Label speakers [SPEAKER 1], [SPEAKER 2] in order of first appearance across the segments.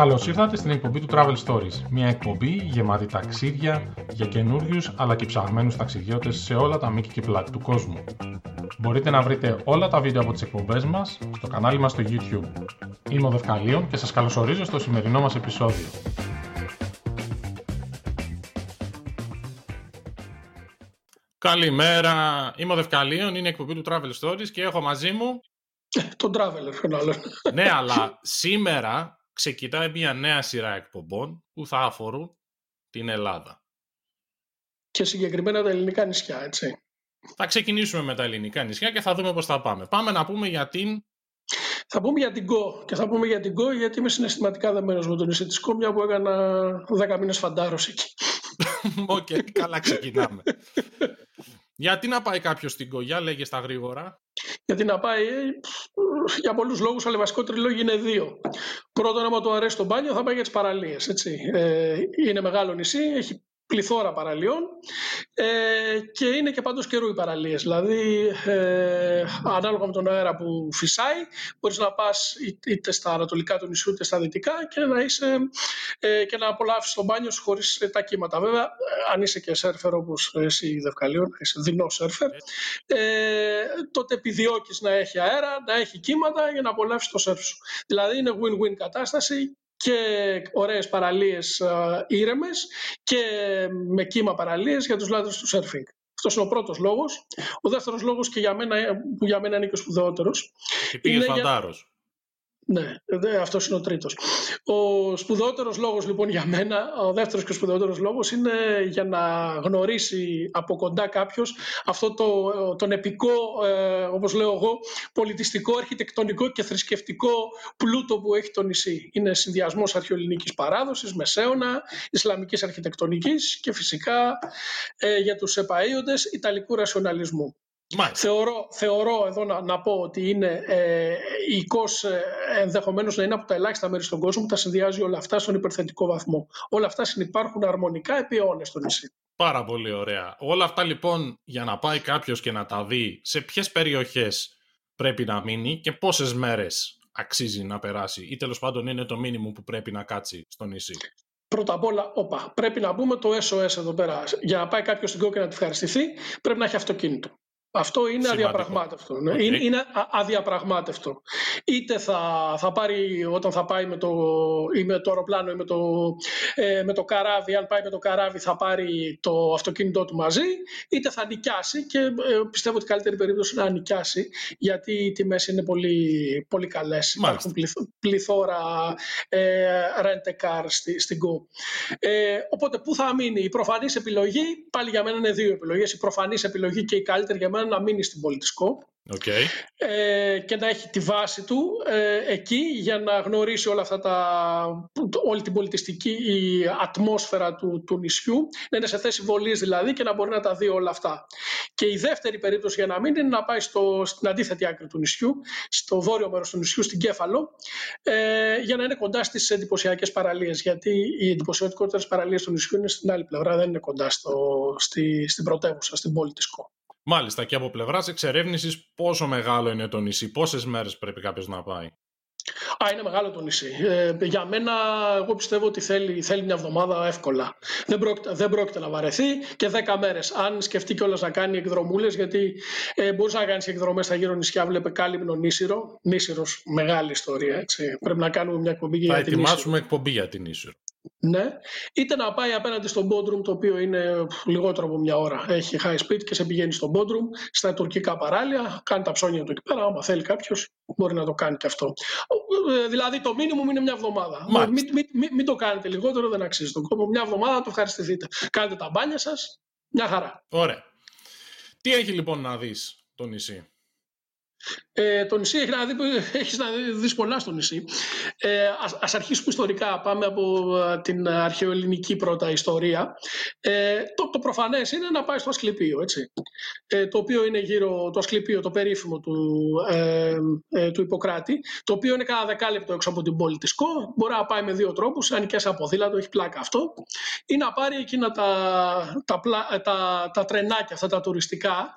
[SPEAKER 1] Καλώς ήρθατε στην εκπομπή του Travel Stories. Μια εκπομπή γεμάτη ταξίδια για καινούριους αλλά και ψαγμένους ταξιδιώτες σε όλα τα μήκη και πλάτη του κόσμου. Μπορείτε να βρείτε όλα τα βίντεο από τις εκπομπές μας στο κανάλι μας στο YouTube. Είμαι ο Δευκαλίων και σας καλωσορίζω στο σημερινό μας επεισόδιο. Καλημέρα, είμαι ο Δευκαλίων, είναι η εκπομπή του Travel Stories και έχω μαζί μου...
[SPEAKER 2] Τον Traveler, τον άλλον.
[SPEAKER 1] ναι, αλλά σήμερα ξεκινάει μια νέα σειρά εκπομπών που θα αφορούν την Ελλάδα.
[SPEAKER 2] Και συγκεκριμένα τα ελληνικά νησιά, έτσι.
[SPEAKER 1] Θα ξεκινήσουμε με τα ελληνικά νησιά και θα δούμε πώς θα πάμε. Πάμε να πούμε για την...
[SPEAKER 2] Θα πούμε για την Κω και θα πούμε για την Κω γιατί είμαι συναισθηματικά δεμένος με τον νησί της Κω μια που έκανα 10 μήνες φαντάρος εκεί.
[SPEAKER 1] OK, okay, καλά ξεκινάμε. Γιατί να πάει κάποιος στην ΚΟ, για λέγε στα γρήγορα.
[SPEAKER 2] Γιατί να πάει, για πολλούς λόγους, αλλά βασικότεροι λόγοι είναι δύο. Πρώτον, άμα του αρέσει το μπάνιο, θα πάει για τις παραλίες. Ε, είναι μεγάλο νησί, έχει πληθώρα παραλίων ε, και είναι και πάντως καιρού οι παραλίες. Δηλαδή, ε, ανάλογα με τον αέρα που φυσάει, μπορείς να πας είτε στα ανατολικά του νησιού είτε στα δυτικά και να, είσαι, ε, και να απολαύσεις το μπάνιο σου χωρίς τα κύματα. Βέβαια, αν είσαι και σέρφερ όπως εσύ Δευκαλίων, είσαι δεινός σέρφερ, ε, τότε επιδιώκεις να έχει αέρα, να έχει κύματα για να απολαύσεις το σέρφ σου. Δηλαδή, είναι win-win κατάσταση και ωραίες παραλίες ε, ήρεμες και με κύμα παραλίες για τους λάτρες του σέρφινγκ. Αυτός είναι ο πρώτος λόγος. Ο δεύτερος λόγος και για μένα, που για μένα είναι και ο σπουδαιότερος.
[SPEAKER 1] Και πήγες φαντάρος.
[SPEAKER 2] Ναι, αυτός είναι ο τρίτος. Ο σπουδαιότερος λόγος λοιπόν για μένα, ο δεύτερος και ο σπουδαιότερος λόγος είναι για να γνωρίσει από κοντά κάποιος αυτό το, τον επικό, ε, όπως λέω εγώ, πολιτιστικό, αρχιτεκτονικό και θρησκευτικό πλούτο που έχει το νησί. Είναι συνδυασμός αρχαιοελληνικής παράδοσης, μεσαίωνα, ισλαμικής αρχιτεκτονικής και φυσικά ε, για τους επαείοντε ιταλικού ρασιοναλισμού. Θεωρώ, θεωρώ εδώ να, να πω ότι είναι ε, η ΚΟΣ ε, ενδεχομένως να είναι από τα ελάχιστα μέρη στον κόσμο που τα συνδυάζει όλα αυτά στον υπερθετικό βαθμό. Όλα αυτά συνεπάρχουν αρμονικά επί αιώνες στο νησί.
[SPEAKER 1] Πάρα πολύ ωραία. Όλα αυτά λοιπόν για να πάει κάποιος και να τα δει σε ποιες περιοχές πρέπει να μείνει και πόσες μέρες αξίζει να περάσει ή τέλος πάντων είναι το μήνυμο που πρέπει να κάτσει στο νησί;
[SPEAKER 2] Πρώτα απ' όλα, όπα, πρέπει να πούμε το SOS εδώ πέρα. Για να πάει κάποιος στην κόκκινα να τη ευχαριστηθεί, πρέπει να έχει αυτοκίνητο. Αυτό είναι Σημαντικό. αδιαπραγμάτευτο. Ναι. Είναι, είναι αδιαπραγμάτευτο. Είτε θα, θα πάρει όταν θα πάει με το, ή με το αεροπλάνο ή με το, ε, με το καράβι, αν πάει με το καράβι θα πάρει το αυτοκίνητό του μαζί, είτε θα νοικιάσει και ε, πιστεύω ότι η καλύτερη περίπτωση είναι να νοικιάσει γιατί οι τιμές είναι πολύ, πολύ καλές. Υπάρχουν πληθώρα ε, rent a car στη, στην Go. Ε, οπότε πού θα μείνει; Η προφανής επιλογή, πάλι για μένα είναι δύο επιλογές. Η προφανής επιλογή και η καλύτερη για μένα να μείνει στην πολιτικό
[SPEAKER 1] okay.
[SPEAKER 2] ε, και να έχει τη βάση του ε, εκεί για να γνωρίσει όλα αυτά τα, όλη την πολιτιστική η ατμόσφαιρα του, του νησιού, να είναι σε θέση βολής δηλαδή και να μπορεί να τα δει όλα αυτά. Και η δεύτερη περίπτωση για να μείνει είναι να πάει στο, στην αντίθετη άκρη του νησιού, στο βόρειο μέρος του νησιού, στην Κέφαλο, ε, για να είναι κοντά στις εντυπωσιακές παραλίες, γιατί οι εντυπωσιακότερες παραλίες του νησιού είναι στην άλλη πλευρά, δεν είναι κοντά στο, στη, στην πρωτεύουσα, στην πόλη της Κό.
[SPEAKER 1] Μάλιστα και από πλευράς εξερεύνησης, πόσο μεγάλο είναι το νησί, πόσες μέρες πρέπει κάποιος να πάει;
[SPEAKER 2] Α, είναι μεγάλο το νησί. Ε, για μένα, εγώ πιστεύω ότι θέλει, θέλει μια εβδομάδα εύκολα. Δεν πρόκειται, δεν πρόκειται να βαρεθεί και δέκα μέρες. Αν σκεφτεί κιόλας να κάνει εκδρομούλες, γιατί ε, μπορείς να κάνεις εκδρομές στα γύρω νησιά, βλέπε κάλυμνο νήσιρο. Νήσιρο, μεγάλη ιστορία. Έτσι. Πρέπει να κάνουμε μια εκπομπή για την
[SPEAKER 1] Θα ετοιμάσουμε εκπομπή για την Νήσιρο.
[SPEAKER 2] Ναι, είτε να πάει απέναντι στο Bodrum, το οποίο είναι λιγότερο από μια ώρα. Έχει high speed και σε πηγαίνει στο Bodrum, στα τουρκικά παράλια, κάνει τα ψώνια του εκεί πέρα. Άμα θέλει κάποιος, μπορεί να το κάνει και αυτό. Ε, δηλαδή, το μήνυμο είναι μια εβδομάδα. Μην, μην, μην, μην, το κάνετε λιγότερο, δεν αξίζει τον κόπο. Μια εβδομάδα το ευχαριστηθείτε. Κάντε τα μπάνια σας, μια χαρά.
[SPEAKER 1] Ωραία. Τι έχει λοιπόν να δεις το νησί;
[SPEAKER 2] Ε, το νησί έχει να, δει, έχεις να δεις πολλά στο νησί. Ε, ας, ας αρχίσουμε ιστορικά. Πάμε από ε, την αρχαιοελληνική πρώτα ιστορία. Ε, το, το προφανές είναι να πάει στο Ασκληπείο, έτσι. Ε, το οποίο είναι γύρω, το Ασκληπείο, το περίφημο του, ε, ε, του Ιπποκράτη, το οποίο είναι κάνα δεκάλεπτο έξω από την πόλη της Κο. Μπορεί να πάει με δύο τρόπους, αν και σε αποδήλατο, έχει πλάκα αυτό. Ή να πάρει εκείνα τα, τα, τα, τα, τα τρενάκια, αυτά τα τουριστικά.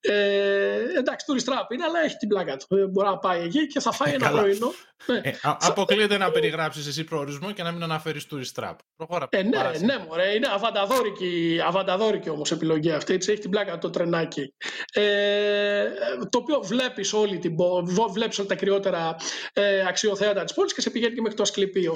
[SPEAKER 2] Ε, εντάξει, τουριστράπ είναι, αλλά έχει την πλάκα του. Ε, μπορεί να πάει εκεί και θα φάει ένα πρωινό.
[SPEAKER 3] Ναι. Ε, αποκλείεται να περιγράψεις εσύ προορισμό και να μην αναφέρεις tourist trap. Προχώρα.
[SPEAKER 2] Ε, ναι, ναι, μωρέ, είναι αβανταδόρικη, αβανταδόρικη όμως επιλογή αυτή. Έτσι, έχει την πλάκα το τρενάκι. Ε, το οποίο βλέπεις όλη την βλέπεις όλα τα κρυότερα ε, αξιοθέατα της πόλης και σε πηγαίνει και μέχρι το Ασκληπείο.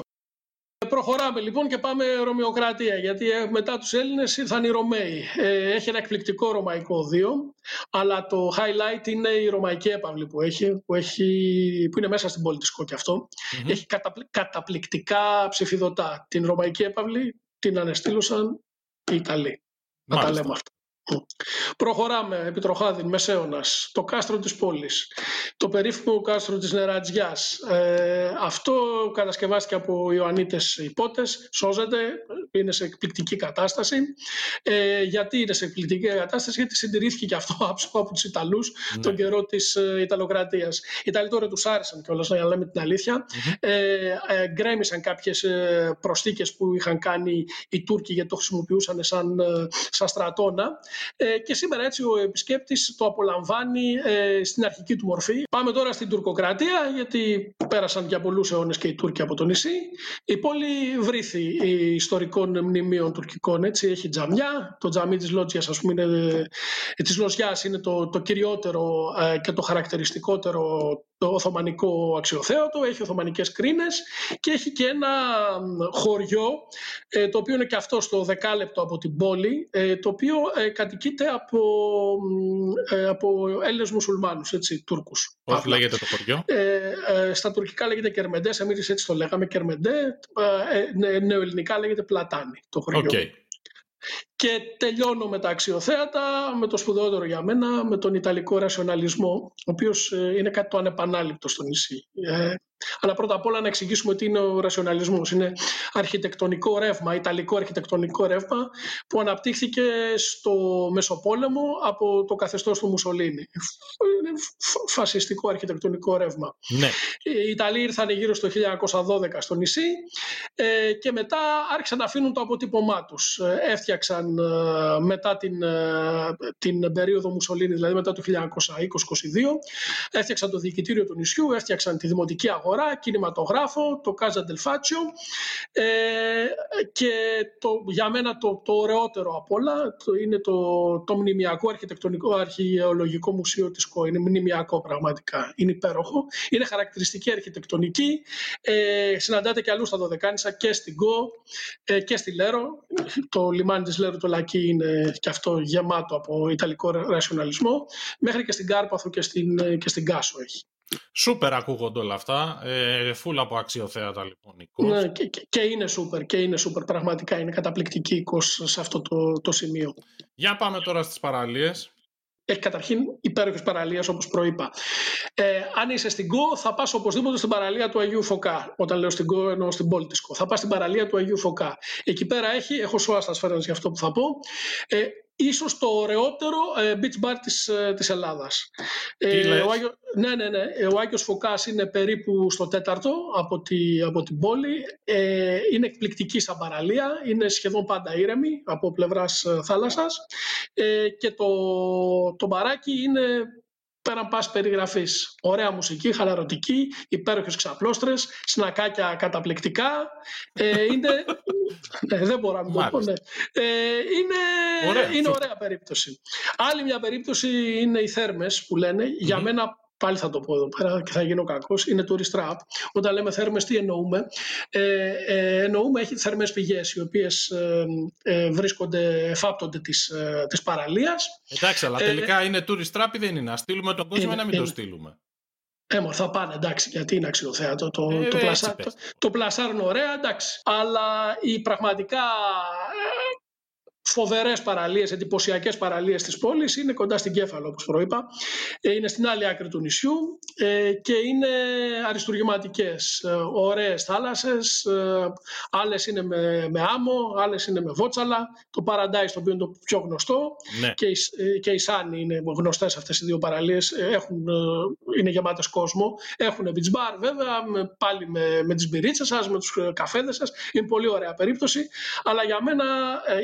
[SPEAKER 2] Προχωράμε λοιπόν και πάμε Ρωμαιοκρατία, γιατί ε, μετά τους Έλληνες ήρθαν οι Ρωμαίοι. Ε, έχει ένα εκπληκτικό ρωμαϊκό οδείο, αλλά το highlight είναι η ρωμαϊκή έπαυλη που έχει, που, έχει, που είναι μέσα στην πόλη της και αυτο Έχει καταπληκτικά ψηφιδωτά. Την ρωμαϊκή έπαυλη την ανεστήλωσαν οι Ιταλοί. Να τα λέμε αυτά. Προχωράμε, Επιτροχάδιν, Μεσαίωνας, το κάστρο της πόλης, το περίφημο κάστρο της Νερατζιάς. Ε, αυτό κατασκευάστηκε από Ιωαννίτες υπότες, σώζεται, είναι σε εκπληκτική κατάσταση. Ε, γιατί είναι σε εκπληκτική κατάσταση, γιατί συντηρήθηκε και αυτό άψογο από τους Ιταλούς ναι. τον καιρό της ε, Ιταλοκρατίας. Οι Ιταλοί τώρα τους άρεσαν κιόλας, να λέμε την αλήθεια. Mm-hmm. Ε, ε, γκρέμισαν κάποιες ε, προσθήκες που είχαν κάνει οι Τούρκοι γιατί το χρησιμοποιούσαν σαν, ε, σαν στρατόνα ε, και σήμερα έτσι ο επισκέπτης το απολαμβάνει ε, στην αρχική του μορφή. Πάμε τώρα στην τουρκοκρατία γιατί πέρασαν για πολλούς αιώνες και οι Τούρκοι από το νησί. Η πόλη βρήθη ιστορικών μνημείων τουρκικών. Έτσι. Έχει τζαμιά, το τζαμί της Λότζιας ας πούμε είναι, ε, της Λοσιάς είναι το, το κυριότερο και το χαρακτηριστικότερο το Οθωμανικό αξιοθέατο, έχει Οθωμανικές κρίνες και έχει και ένα χωριό το οποίο είναι και αυτό στο δεκάλεπτο από την πόλη το οποίο κατοικείται από, ε, από Έλληνες μουσουλμάνους, έτσι, Τούρκους.
[SPEAKER 3] Πώς λέγεται το χωριό;
[SPEAKER 2] Ε, ε, στα τουρκικά λέγεται Κερμεντέ, εμείς έτσι το λέγαμε Κερμεντέ, ε, νεοελληνικά λέγεται Πλατάνη το χωριό. Okay. Και τελειώνω με τα αξιοθέατα, με το σπουδαιότερο για μένα, με τον Ιταλικό ρασιοναλισμό, ο οποίος είναι κάτι το ανεπανάληπτο στο νησί. Αλλά πρώτα απ' όλα να εξηγήσουμε τι είναι ο ρασιοναλισμός. Είναι αρχιτεκτονικό ρεύμα, ιταλικό αρχιτεκτονικό ρεύμα που αναπτύχθηκε στο Μεσοπόλεμο από το καθεστώς του Μουσολίνη. Είναι φασιστικό αρχιτεκτονικό ρεύμα.
[SPEAKER 3] Ναι.
[SPEAKER 2] Οι Ιταλοί ήρθαν γύρω στο 1912 στο νησί ε, και μετά άρχισαν να αφήνουν το αποτύπωμά τους. Ε, έφτιαξαν ε, μετά την, την περίοδο Μουσολίνη, δηλαδή μετά το 1920-22, έφτιαξαν το διοικητήριο του νησιού, έφτιαξαν τη δημοτική αγορά αγορά, κινηματογράφο, το Casa del Faccio ε, και το, για μένα το, το ωραιότερο από όλα το, είναι το, το μνημιακό αρχιτεκτονικό αρχαιολογικό μουσείο της ΚΟ. Είναι μνημιακό πραγματικά. Είναι υπέροχο. Είναι χαρακτηριστική αρχιτεκτονική. Ε, συναντάτε και αλλού στα Δωδεκάνησα και στην ΚΟ ε, και στη Λέρο. Το λιμάνι της Λέρο το Λακί είναι και αυτό γεμάτο από ιταλικό ρασιοναλισμό. Μέχρι και στην Κάρπαθο και στην, και στην Κάσο έχει.
[SPEAKER 3] Σούπερ ακούγονται όλα αυτά. Ε, φούλα από αξιοθέατα λοιπόν η
[SPEAKER 2] Ναι, και, και, είναι σούπερ. Και είναι σούπερ. Πραγματικά είναι καταπληκτική η σε αυτό το, το σημείο.
[SPEAKER 3] Για πάμε τώρα στις παραλίες.
[SPEAKER 2] Έχει καταρχήν υπέροχες παραλίες όπως προείπα. Ε, αν είσαι στην ΚΟ, θα πας οπωσδήποτε στην παραλία του Αγίου Φωκά. Όταν λέω στην ΚΟ, εννοώ στην πόλη της ΚΟ. Θα πας στην παραλία του Αγίου Φωκά. Εκεί πέρα έχει, έχω σώα στα για αυτό που θα πω. Ε, ίσως το ωραιότερο ε, beach bar της, ε, της Ελλάδας.
[SPEAKER 3] Ε, ο
[SPEAKER 2] Άγιο, ναι, ναι, ναι. Ο Άγιος Φωκάς είναι περίπου στο τέταρτο από, τη, από την πόλη. Ε, είναι εκπληκτική σαν παραλία. Είναι σχεδόν πάντα ήρεμη από πλευράς ε, θάλασσας. Ε, και το, το μπαράκι είναι πέραν πας περιγραφής. Ωραία μουσική, χαλαρωτική, υπέροχες ξαπλώστρες, σνακάκια καταπληκτικά. Ε, είναι... ναι, δεν μπορώ να το πω. Ναι. Ε, είναι ωραία. είναι ωραία περίπτωση. Άλλη μια περίπτωση είναι οι θέρμες που λένε. Για μένα πάλι θα το πω εδώ πέρα και θα γίνω κακός, είναι tourist trap. Όταν λέμε θέρμες, τι εννοούμε; Ε, ε, εννοούμε έχει θερμές πηγές οι οποίες ε, ε, βρίσκονται, εφάπτονται της, ε, της παραλίας.
[SPEAKER 3] Εντάξει, αλλά τελικά είναι tourist trap ή δεν είναι; Να στείλουμε τον κόσμο ή να μην το στείλουμε;
[SPEAKER 2] Έμορφα θα πάνε, εντάξει, γιατί είναι αξιοθέατο. Το, το, πλασά, το, το πλασάρουν ωραία, εντάξει. Αλλά η πραγματικά φοβερές παραλίες, εντυπωσιακές παραλίες της πόλης. Είναι κοντά στην Κέφαλο, όπως προείπα. Ε, είναι στην άλλη άκρη του νησιού ε, και είναι αριστουργηματικές. Ε, Ωραίες θάλασσες. Άλλες είναι με, με άμμο, άλλες είναι με βότσαλα. Το Paradise, το οποίο είναι το πιο γνωστό.
[SPEAKER 3] Ναι.
[SPEAKER 2] Και, η, και η Σάνι είναι γνωστές αυτές οι δύο παραλίες. Είναι γεμάτες κόσμο. Έχουν beach bar, βέβαια, με, πάλι με, με τις μπυρίτσες σας, με τους καφέδες σας. Είναι πολύ ωραία περίπτωση. Αλλά για μένα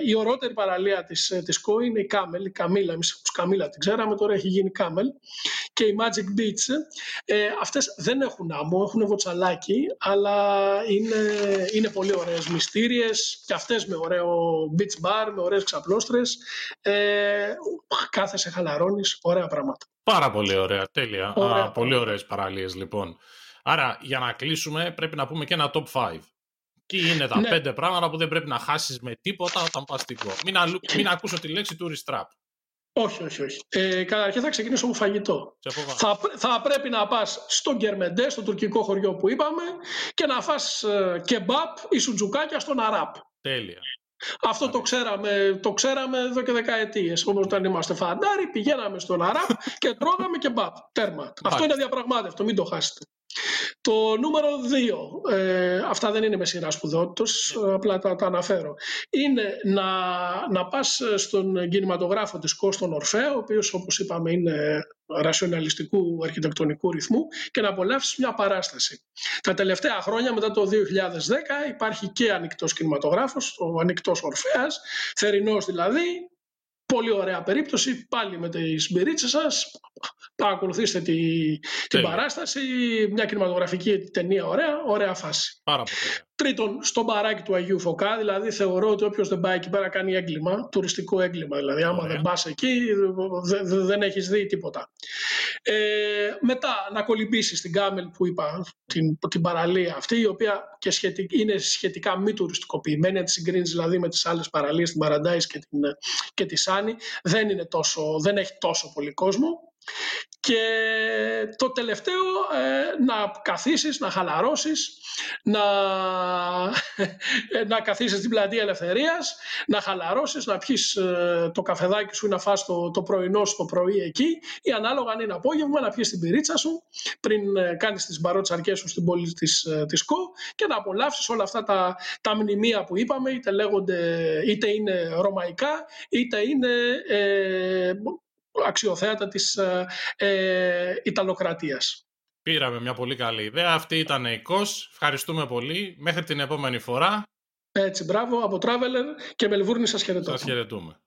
[SPEAKER 2] η ορότερη παραλία της, ε, της ΚΟ είναι η Κάμελ, η Καμίλα. Εμείς ως Καμίλα την ξέραμε, τώρα έχει γίνει Κάμελ. και οι Magic Beach, ε, αυτές δεν έχουν άμμο, έχουν βοτσαλάκι, αλλά είναι, είναι πολύ ωραίες μυστήριες και αυτές με ωραίο beach bar, με ωραίες ξαπλώστρες. Ε, κάθεσαι, χαλαρώνεις, ωραία πράγματα.
[SPEAKER 3] Πάρα πολύ ωραία, τέλεια. Α, πολύ ωραίες παραλίες λοιπόν. Άρα για να κλείσουμε πρέπει να πούμε και ένα top 5. Τι είναι τα ναι. πέντε πράγματα που δεν πρέπει να χάσεις με τίποτα όταν πας στην Μην, μην ακούσω τη λέξη tourist trap.
[SPEAKER 2] Όχι, όχι, όχι. Ε, καταρχήν θα ξεκινήσω από φαγητό. Θα, θα πρέπει να πας στο Γκερμεντές, στο τουρκικό χωριό που είπαμε, και να φας ε, κεμπάπ ή σουτζουκάκια στον Αράπ.
[SPEAKER 3] Τέλεια.
[SPEAKER 2] Αυτό το ξέραμε, το ξέραμε εδώ και δεκαετίες. Όμως όταν είμαστε φαντάροι πηγαίναμε στον Αράπ και τρώγαμε κεμπάπ. Τέρμα. Αυτό είναι διαπραγμάτευτο, μην το χάσετε. Το νούμερο 2, ε, αυτά δεν είναι με σειρά σπουδότητος, απλά τα, τα αναφέρω, είναι να, να πας στον κινηματογράφο της Κώστον Ορφέα, ο οποίος όπως είπαμε είναι ρασιοναλιστικού αρχιτεκτονικού ρυθμού και να απολαύσεις μια παράσταση. Τα τελευταία χρόνια μετά το 2010 υπάρχει και ανοιχτός κινηματογράφος, ο ανοιχτός Ορφέας, θερινός δηλαδή, Πολύ ωραία περίπτωση, πάλι με τις μπυρίτσες σας, παρακολουθήστε τη, την παράσταση, μια κινηματογραφική ταινία. Ωραία, ωραία φάση.
[SPEAKER 3] Πάρα πολύ.
[SPEAKER 2] Τρίτον, στο μπαράκι του Αγίου Φωκά, δηλαδή θεωρώ ότι όποιος δεν πάει εκεί πέρα κάνει έγκλημα, τουριστικό έγκλημα. Δηλαδή, άμα δεν πας εκεί, δεν έχεις δει τίποτα. Ε, μετά, να κολυμπήσεις στην Κάμελ που είπα, την, την παραλία αυτή, η οποία και είναι σχετικά μη τουριστικοποιημένη, αν τη συγκρίνεις δηλαδή με τις άλλες παραλίες, την Παραντάη και, την, και τη Σάνη, δεν, είναι τόσο, δεν έχει τόσο πολύ κόσμο. Και το τελευταίο, ε, να καθίσεις, να χαλαρώσεις, να, να καθίσεις στην πλατεία Ελευθερίας, να χαλαρώσεις, να πιεις ε, το καφεδάκι σου ή να φας το, το πρωινό σου το πρωί εκεί ή ανάλογα αν είναι απόγευμα να πιεις την πυρίτσα σου πριν ε, κάνεις τις μπαρότσαρκές σου στην πόλη της, της ΚΟ και να απολαύσεις όλα αυτά τα, τα μνημεία που είπαμε είτε, λέγονται, είτε είναι ρωμαϊκά είτε είναι αξιοθέατα της ε, ε, Ιταλοκρατίας.
[SPEAKER 3] Πήραμε μια πολύ καλή ιδέα. Αυτή ήταν η ΚΟΣ. Ευχαριστούμε πολύ. Μέχρι την επόμενη φορά.
[SPEAKER 2] Έτσι, μπράβο. Από Traveler και Μελβούρνη σας χαιρετώ.
[SPEAKER 3] Σας χαιρετούμε.